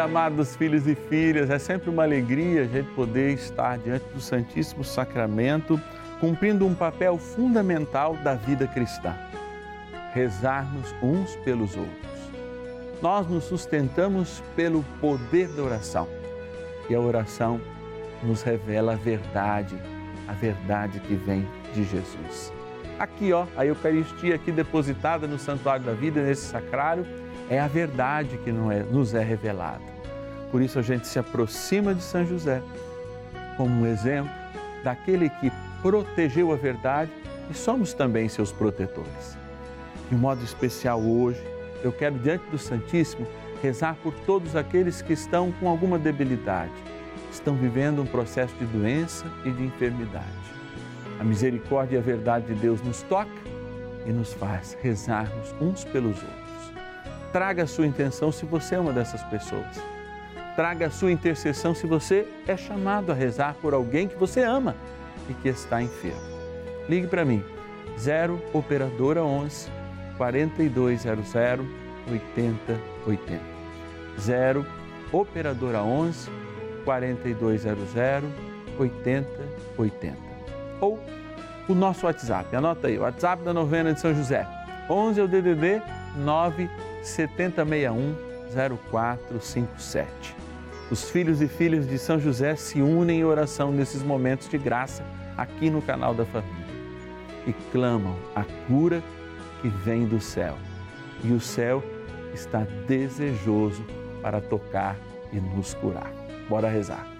amados filhos e filhas, é sempre uma alegria a gente poder estar diante do Santíssimo Sacramento, cumprindo um papel fundamental da vida cristã: rezarmos uns pelos outros. Nós nos sustentamos pelo poder da oração e a oração nos revela a verdade, a verdade que vem de Jesus. Aqui, ó, a Eucaristia aqui depositada no Santuário da Vida, nesse sacrário, é a verdade que é, nos é revelada. Por isso a gente se aproxima de São José como um exemplo daquele que protegeu a verdade e somos também seus protetores. De modo especial hoje, eu quero, diante do Santíssimo, rezar por todos aqueles que estão com alguma debilidade, estão vivendo um processo de doença e de enfermidade. A misericórdia e a verdade de Deus nos toca e nos faz rezarmos uns pelos outros. Traga a sua intenção se você é uma dessas pessoas. Traga a sua intercessão se você é chamado a rezar por alguém que você ama e que está enfermo. Ligue para mim, 0 Operadora 11 4200 8080. 0 Operadora 11 4200 8080. Ou o nosso WhatsApp, anota aí, o WhatsApp da novena de São José. 11 é o DDD 9 7061 0457. Os filhos e filhas de São José se unem em oração nesses momentos de graça aqui no canal da família e clamam a cura que vem do céu. E o céu está desejoso para tocar e nos curar. Bora rezar.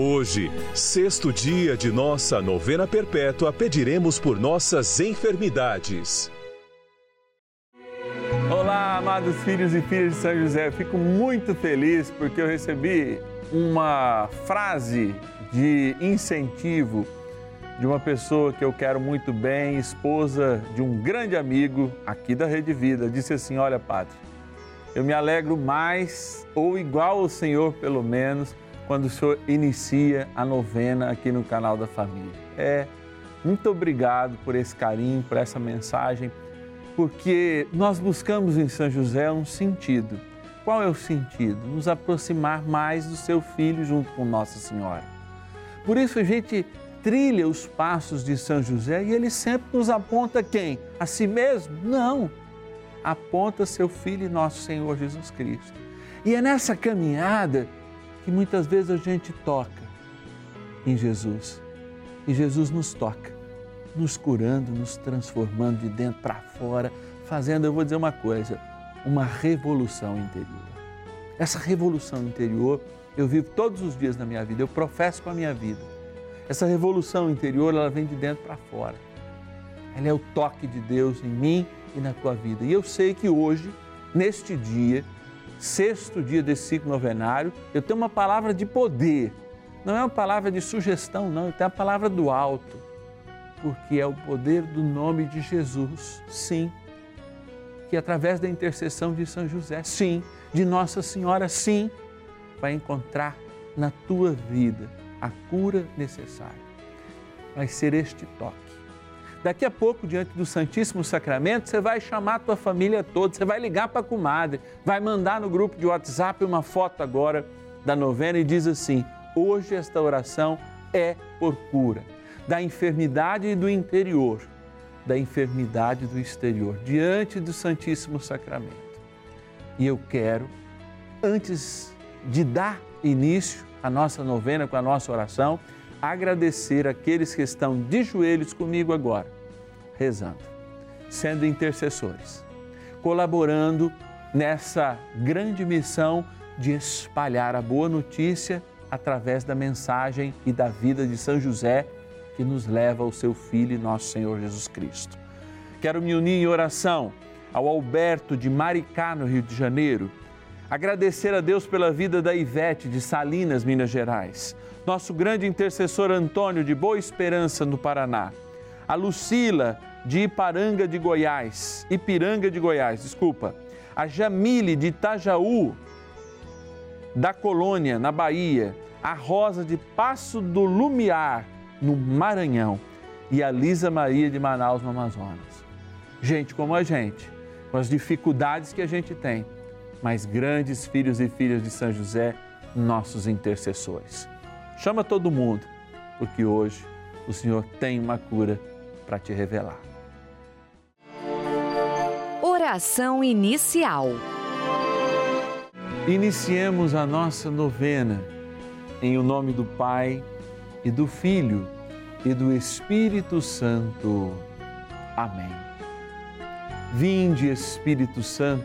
Hoje, sexto dia de nossa novena perpétua, pediremos por nossas enfermidades. Olá, amados filhos e filhas de São José. Fico muito feliz porque eu recebi uma frase de incentivo de uma pessoa que eu quero muito bem, esposa de um grande amigo aqui da Rede Vida. Disse assim: Olha, Padre, eu me alegro mais, ou igual ao Senhor, pelo menos, quando o Senhor inicia a novena aqui no canal da família. É, muito obrigado por esse carinho, por essa mensagem, porque nós buscamos em São José um sentido. Qual é o sentido? Nos aproximar mais do seu filho junto com Nossa Senhora. Por isso a gente trilha os passos de São José e ele sempre nos aponta quem? A si mesmo? Não. Aponta seu filho e nosso Senhor Jesus Cristo. E é nessa caminhada que muitas vezes a gente toca em Jesus. E Jesus nos toca, nos curando, nos transformando de dentro para fora, fazendo, eu vou dizer uma coisa, uma revolução interior. Essa revolução interior eu vivo todos os dias na minha vida, eu professo com a minha vida. Essa revolução interior, ela vem de dentro para fora. Ela é o toque de Deus em mim e na tua vida. E eu sei que hoje, neste dia, sexto dia desse ciclo novenário, eu tenho uma palavra de poder. Não é uma palavra de sugestão, não, eu tenho a palavra do alto. Porque é o poder do nome de Jesus, sim. Que através da intercessão de São José, sim, de Nossa Senhora, sim, vai encontrar na tua vida a cura necessária. Vai ser este toque. Daqui a pouco, diante do Santíssimo Sacramento, você vai chamar a tua família toda, você vai ligar para a comadre, vai mandar no grupo de WhatsApp uma foto agora da novena e diz assim: hoje esta oração é por cura da enfermidade do interior, da enfermidade do exterior, diante do Santíssimo Sacramento. E eu quero, antes de dar início à nossa novena com a nossa oração, agradecer aqueles que estão de joelhos comigo agora, rezando, sendo intercessores, colaborando nessa grande missão de espalhar a boa notícia através da mensagem e da vida de São José que nos leva ao seu Filho e nosso Senhor Jesus Cristo. Quero me unir em oração ao Alberto de Maricá, no Rio de Janeiro, agradecer a Deus pela vida da Ivete de Salinas, Minas Gerais, nosso grande intercessor Antônio de Boa Esperança, no Paraná, a Lucila de Iparanga de Goiás, Ipiranga de Goiás, desculpa, a Jamile de Itajaú, da Colônia, na Bahia, a Rosa de Passo do Lumiar, no Maranhão, e a Lisa Maria de Manaus, no Amazonas. Gente como a gente, com as dificuldades que a gente tem, mas grandes filhos e filhas de São José, nossos intercessores. Chama todo mundo, porque hoje o Senhor tem uma cura para te revelar. Oração inicial. Iniciemos a nossa novena em o nome do Pai e do Filho e do Espírito Santo. Amém. Vinde, Espírito Santo,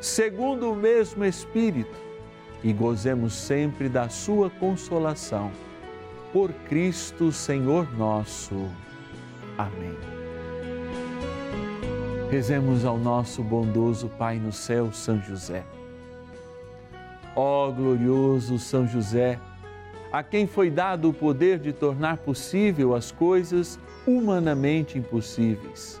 segundo o mesmo Espírito, e gozemos sempre da sua consolação. Por Cristo, Senhor nosso. Amém. Rezemos ao nosso bondoso Pai no céu, São José. Ó glorioso São José, a quem foi dado o poder de tornar possível as coisas humanamente impossíveis.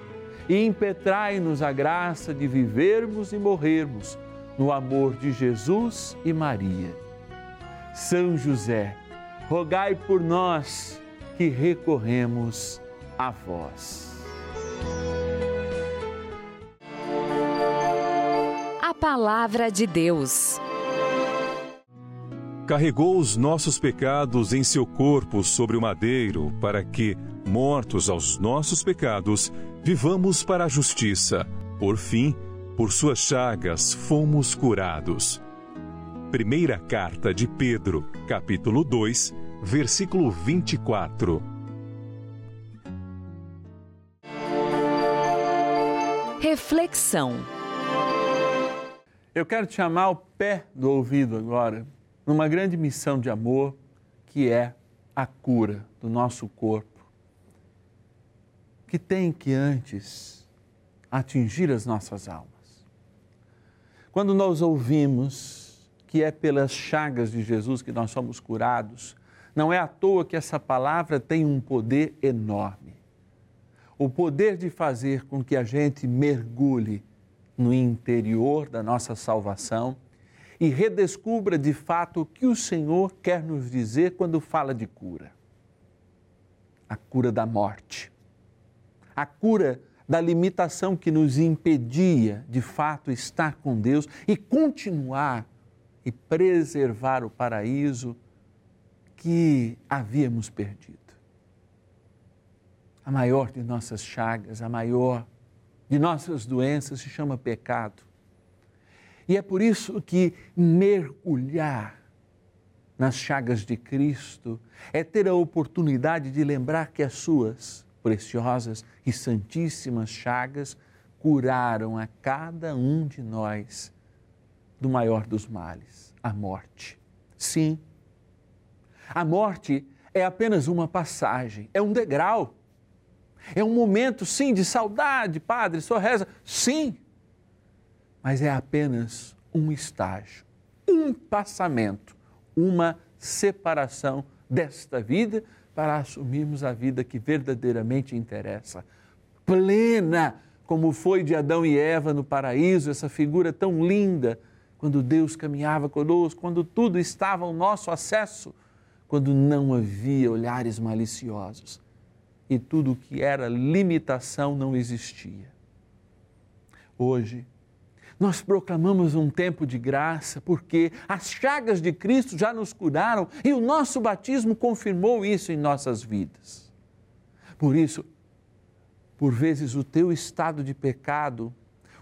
e impetrai-nos a graça de vivermos e morrermos no amor de Jesus e Maria. São José, rogai por nós que recorremos a vós. A Palavra de Deus. Carregou os nossos pecados em seu corpo sobre o madeiro, para que, mortos aos nossos pecados, vivamos para a justiça. Por fim, por suas chagas fomos curados. Primeira carta de Pedro, capítulo 2, versículo 24. Reflexão. Eu quero te chamar ao pé do ouvido agora numa grande missão de amor que é a cura do nosso corpo, que tem que antes atingir as nossas almas. Quando nós ouvimos que é pelas chagas de Jesus que nós somos curados, não é à toa que essa palavra tem um poder enorme. O poder de fazer com que a gente mergulhe no interior da nossa salvação e redescubra de fato o que o Senhor quer nos dizer quando fala de cura. A cura da morte, a cura da limitação que nos impedia de fato estar com Deus e continuar e preservar o paraíso que havíamos perdido. A maior de nossas chagas, a maior de nossas doenças se chama pecado. E é por isso que mergulhar nas chagas de Cristo é ter a oportunidade de lembrar que as suas preciosas e santíssimas chagas curaram a cada um de nós do maior dos males, a morte. Sim, a morte é apenas uma passagem, é um degrau. É um momento, sim, de saudade, Padre, só reza. Sim, mas é apenas um estágio, um passamento, uma separação desta vida para assumirmos a vida que verdadeiramente interessa. Plena, como foi de Adão e Eva no paraíso, essa figura tão linda, quando Deus caminhava conosco, quando tudo estava ao nosso acesso quando não havia olhares maliciosos e tudo que era limitação não existia. Hoje, nós proclamamos um tempo de graça porque as chagas de Cristo já nos curaram e o nosso batismo confirmou isso em nossas vidas. Por isso, por vezes o teu estado de pecado,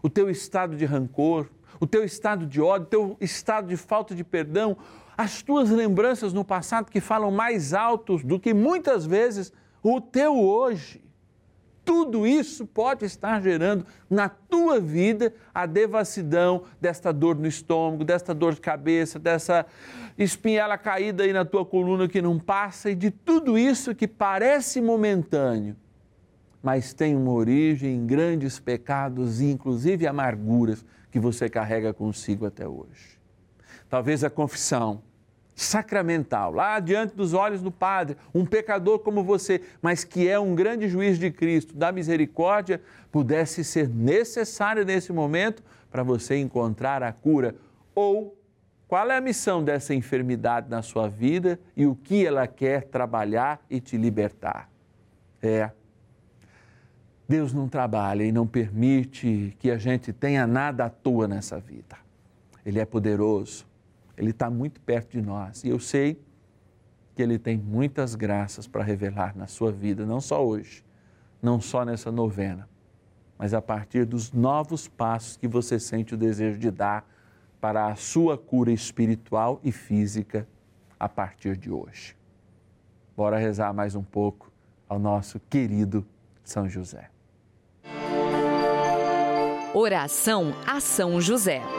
o teu estado de rancor, o teu estado de ódio, o teu estado de falta de perdão, as tuas lembranças no passado que falam mais altos do que muitas vezes o teu hoje. Tudo isso pode estar gerando na tua vida a devassidão desta dor no estômago, desta dor de cabeça, dessa espinhela caída aí na tua coluna que não passa e de tudo isso que parece momentâneo, mas tem uma origem em grandes pecados e inclusive amarguras que você carrega consigo até hoje. Talvez a confissão, sacramental, lá diante dos olhos do Padre, um pecador como você, mas que é um grande juiz de Cristo, da misericórdia, pudesse ser necessário nesse momento para você encontrar a cura. Ou qual é a missão dessa enfermidade na sua vida e o que ela quer trabalhar e te libertar? É. Deus não trabalha e não permite que a gente tenha nada à toa nessa vida. Ele é poderoso ele está muito perto de nós. E eu sei que Ele tem muitas graças para revelar na sua vida, não só hoje, não só nessa novena, mas a partir dos novos passos que você sente o desejo de dar para a sua cura espiritual e física a partir de hoje. Bora rezar mais um pouco ao nosso querido São José. Oração a São José.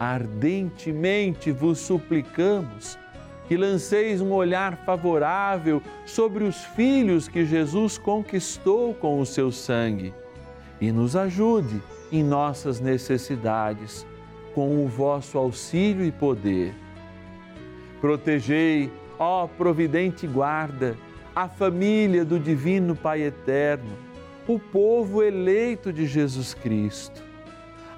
ardentemente vos suplicamos que lanceis um olhar favorável sobre os filhos que Jesus conquistou com o seu sangue e nos ajude em nossas necessidades com o vosso auxílio e poder. Protegei, ó providente guarda, a família do Divino Pai Eterno, o povo eleito de Jesus Cristo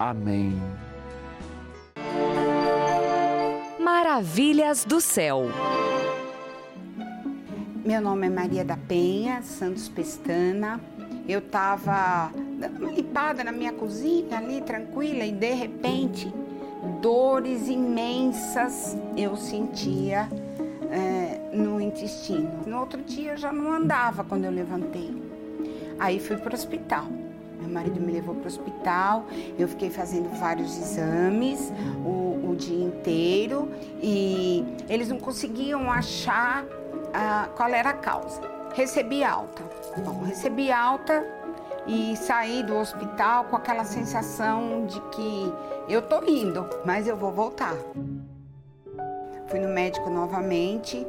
Amém. Maravilhas do céu. Meu nome é Maria da Penha Santos Pestana. Eu estava limpada na minha cozinha ali, tranquila, e de repente, dores imensas eu sentia é, no intestino. No outro dia eu já não andava quando eu levantei. Aí fui para o hospital. Meu marido me levou para o hospital, eu fiquei fazendo vários exames o, o dia inteiro e eles não conseguiam achar ah, qual era a causa. Recebi alta. Bom, recebi alta e saí do hospital com aquela sensação de que eu tô indo, mas eu vou voltar. Fui no médico novamente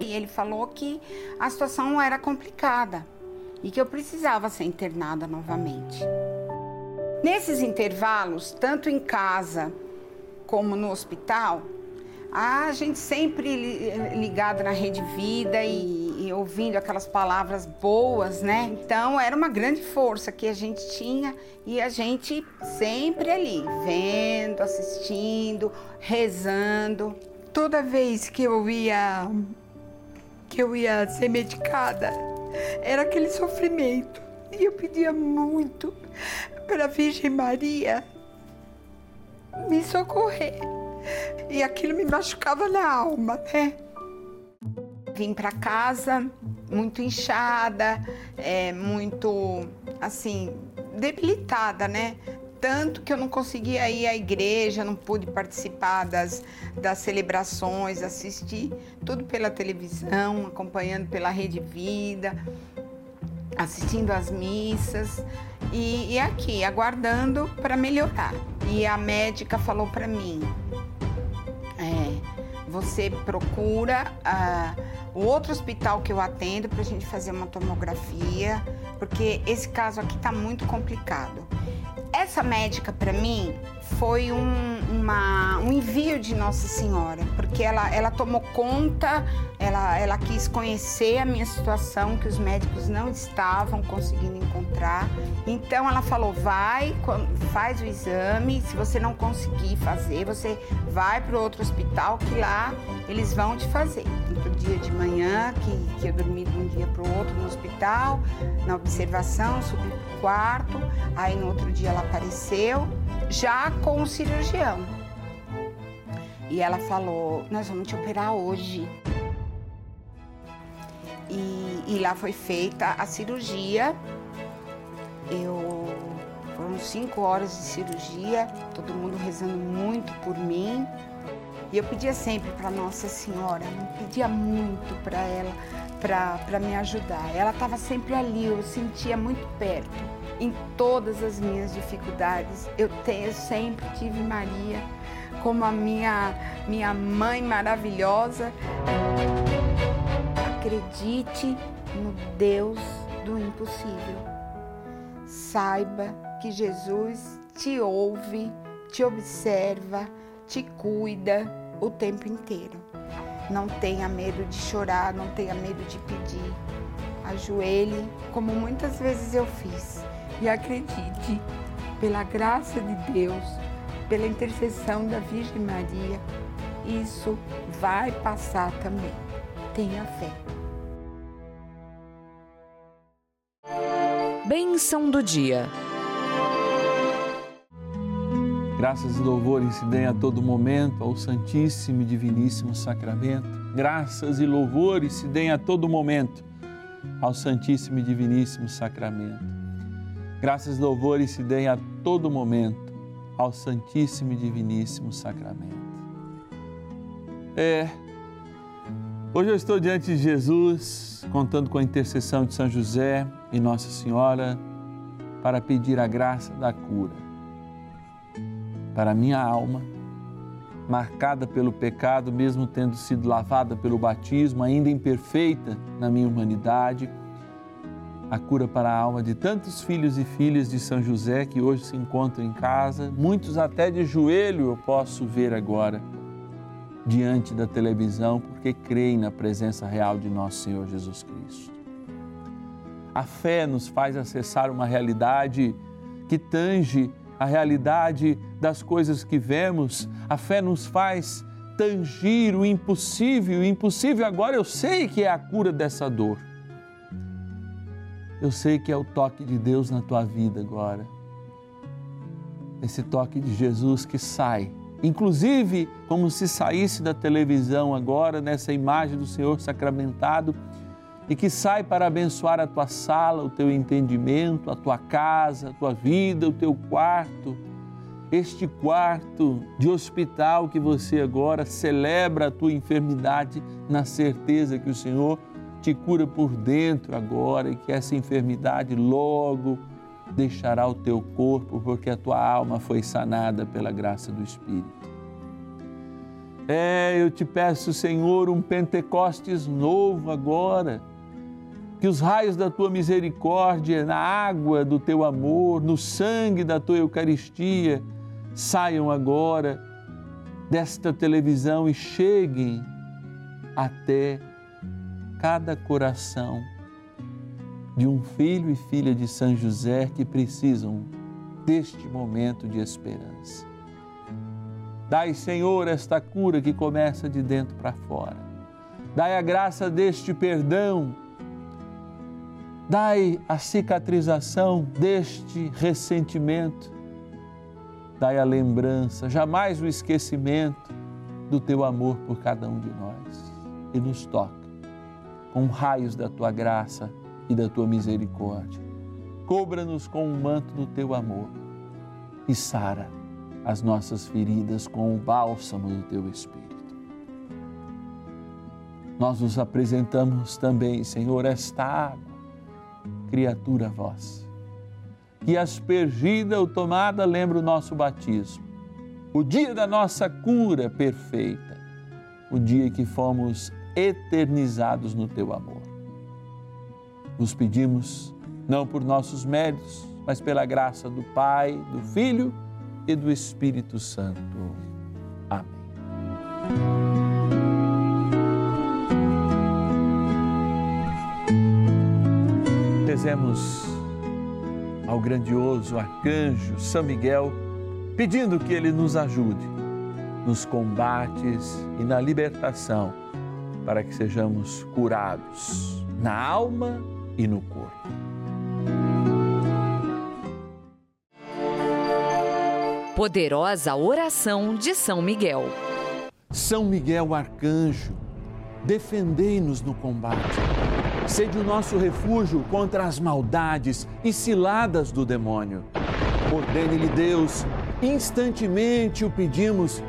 e ele falou que a situação era complicada e que eu precisava ser internada novamente. Nesses intervalos, tanto em casa como no hospital, a gente sempre ligado na Rede Vida e, e, ouvindo aquelas palavras boas, né? Então era uma grande força que a gente tinha e a gente sempre ali, vendo, assistindo, rezando. Toda vez que eu ia que eu ia ser medicada, era aquele sofrimento. E eu pedia muito para a Virgem Maria me socorrer. E aquilo me machucava na alma, né? Vim para casa muito inchada, é, muito assim, debilitada, né? Tanto que eu não conseguia ir à igreja, não pude participar das, das celebrações, assistir tudo pela televisão, acompanhando pela Rede Vida, assistindo às missas e, e aqui, aguardando para melhorar. E a médica falou para mim: é, você procura uh, o outro hospital que eu atendo para a gente fazer uma tomografia, porque esse caso aqui está muito complicado. Essa médica, para mim, foi um, uma, um envio de Nossa Senhora, porque ela, ela tomou conta, ela, ela quis conhecer a minha situação, que os médicos não estavam conseguindo encontrar. Então ela falou: vai, faz o exame, se você não conseguir fazer, você vai para outro hospital, que lá eles vão te fazer. Outro dia de manhã, que, que eu dormi de um dia para o outro no hospital, na observação, subi para o quarto, aí no outro dia ela apareceu já com o cirurgião. E ela falou: Nós vamos te operar hoje. E, e lá foi feita a cirurgia. Eu foram cinco horas de cirurgia, todo mundo rezando muito por mim. E eu pedia sempre para Nossa Senhora, não pedia muito para ela, para me ajudar. Ela estava sempre ali, eu sentia muito perto em todas as minhas dificuldades. Eu, tenho, sempre tive Maria como a minha, minha mãe maravilhosa. Acredite no Deus do impossível. Saiba que Jesus te ouve, te observa, te cuida o tempo inteiro. Não tenha medo de chorar, não tenha medo de pedir. Ajoelhe, como muitas vezes eu fiz e acredite, pela graça de Deus, pela intercessão da Virgem Maria, isso vai passar também. Tenha fé. Bênção do dia. Graças e louvores se deem a todo momento ao Santíssimo e Diviníssimo Sacramento. Graças e louvores se deem a todo momento ao Santíssimo e Diviníssimo Sacramento. Graças e louvores se deem a todo momento ao Santíssimo e Diviníssimo Sacramento. É, Hoje eu estou diante de Jesus, contando com a intercessão de São José e Nossa Senhora, para pedir a graça da cura para minha alma, marcada pelo pecado, mesmo tendo sido lavada pelo batismo, ainda imperfeita na minha humanidade, a cura para a alma de tantos filhos e filhas de São José que hoje se encontram em casa, muitos até de joelho eu posso ver agora diante da televisão, porque creem na presença real de nosso Senhor Jesus Cristo. A fé nos faz acessar uma realidade que tange a realidade das coisas que vemos, a fé nos faz tangir o impossível. O impossível agora eu sei que é a cura dessa dor. Eu sei que é o toque de Deus na tua vida agora. Esse toque de Jesus que sai inclusive como se saísse da televisão agora, nessa imagem do Senhor sacramentado, e que sai para abençoar a tua sala, o teu entendimento, a tua casa, a tua vida, o teu quarto, este quarto de hospital que você agora celebra a tua enfermidade na certeza que o Senhor te cura por dentro agora e que essa enfermidade logo deixará o teu corpo, porque a tua alma foi sanada pela graça do Espírito. É, eu te peço, Senhor, um Pentecostes novo agora. Que os raios da tua misericórdia, na água do teu amor, no sangue da tua Eucaristia, saiam agora desta televisão e cheguem até cada coração de um filho e filha de São José que precisam deste momento de esperança. Dai, Senhor, esta cura que começa de dentro para fora. Dai a graça deste perdão. Dai a cicatrização deste ressentimento. Dai a lembrança, jamais o esquecimento do teu amor por cada um de nós. E nos toca com raios da tua graça e da tua misericórdia. Cobra-nos com o manto do teu amor e sara as nossas feridas com o bálsamo do teu Espírito. Nós nos apresentamos também, Senhor, esta água, criatura vossa, que aspergida ou tomada lembra o nosso batismo, o dia da nossa cura perfeita, o dia que fomos eternizados no teu amor. Nos pedimos, não por nossos méritos, mas pela graça do Pai, do Filho e do Espírito Santo. Amém. Rezemos ao grandioso arcanjo São Miguel, pedindo que ele nos ajude nos combates e na libertação, para que sejamos curados na alma e no corpo. Poderosa oração de São Miguel. São Miguel Arcanjo, defendei-nos no combate. Sede o nosso refúgio contra as maldades e ciladas do demônio. Ordene-lhe Deus, instantemente o pedimos,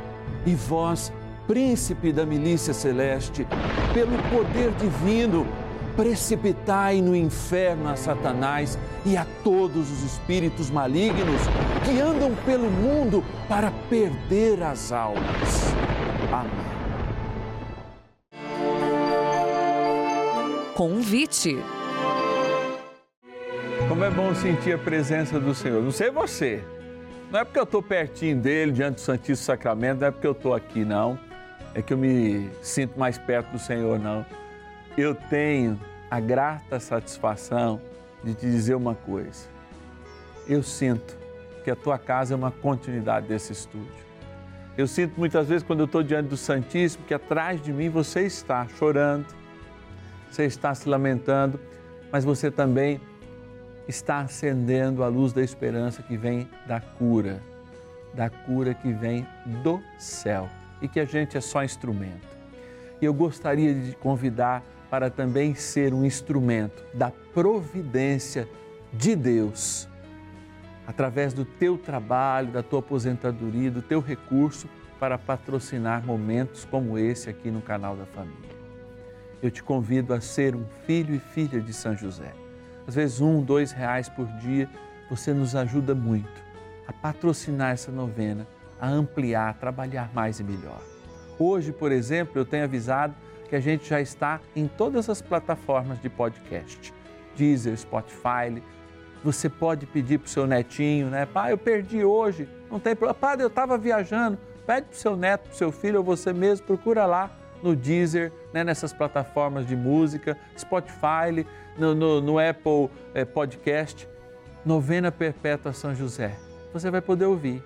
e vós, príncipe da milícia celeste, pelo poder divino, precipitai no inferno a Satanás e a todos os espíritos malignos que andam pelo mundo para perder as almas. Amém. Convite. Como é bom sentir a presença do Senhor. Não sei você. Não é porque eu estou pertinho dele, diante do Santíssimo Sacramento, não é porque eu estou aqui, não. É que eu me sinto mais perto do Senhor, não eu tenho a grata satisfação de te dizer uma coisa. Eu sinto que a tua casa é uma continuidade desse estúdio. Eu sinto muitas vezes quando eu estou diante do Santíssimo que atrás de mim você está chorando, você está se lamentando, mas você também está acendendo a luz da esperança que vem da cura, da cura que vem do céu e que a gente é só instrumento. E eu gostaria de convidar para também ser um instrumento da providência de Deus, através do teu trabalho, da tua aposentadoria, do teu recurso, para patrocinar momentos como esse aqui no canal da família. Eu te convido a ser um filho e filha de São José. Às vezes, um, dois reais por dia, você nos ajuda muito a patrocinar essa novena, a ampliar, a trabalhar mais e melhor. Hoje, por exemplo, eu tenho avisado que a gente já está em todas as plataformas de podcast. Deezer, Spotify. Você pode pedir para o seu netinho, né? Pai, eu perdi hoje. Não tem problema. Pai, eu estava viajando. Pede para o seu neto, para o seu filho ou você mesmo, procura lá no Deezer, né, nessas plataformas de música, Spotify, no, no, no Apple é, Podcast, Novena Perpétua São José. Você vai poder ouvir.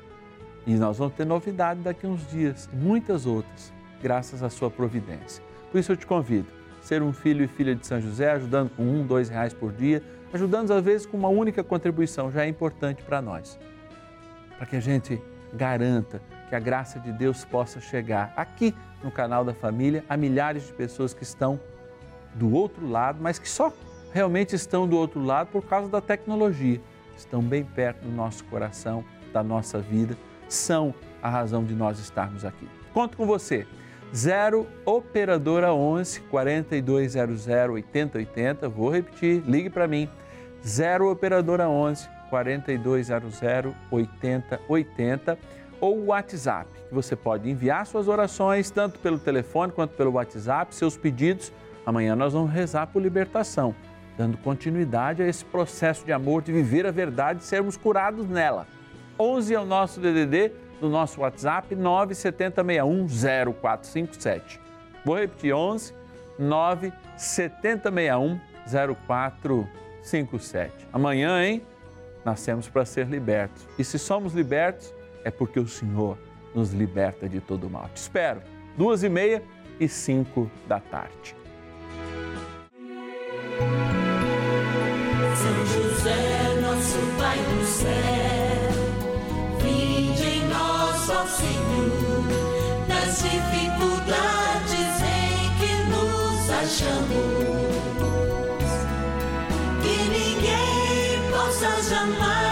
E nós vamos ter novidade daqui a uns dias, muitas outras, graças à sua providência. Por isso eu te convido, ser um filho e filha de São José, ajudando com um, dois reais por dia, ajudando às vezes com uma única contribuição, já é importante para nós. Para que a gente garanta que a graça de Deus possa chegar aqui no canal da família a milhares de pessoas que estão do outro lado, mas que só realmente estão do outro lado por causa da tecnologia. Estão bem perto do nosso coração, da nossa vida, são a razão de nós estarmos aqui. Conto com você. 0 operadora 11 4200 8080. Vou repetir, ligue para mim. 0 operadora 11 4200 8080 ou o WhatsApp, que você pode enviar suas orações tanto pelo telefone quanto pelo WhatsApp, seus pedidos. Amanhã nós vamos rezar por libertação, dando continuidade a esse processo de amor, de viver a verdade e sermos curados nela. 11 é o nosso DDD do nosso WhatsApp 97061 0457. Vou repetir 11 97061 0457. Amanhã, hein? Nascemos para ser libertos. E se somos libertos, é porque o Senhor nos liberta de todo mal. Te espero, duas e meia e cinco da tarde. Nas dificuldades em que nos achamos. Que ninguém possa jamais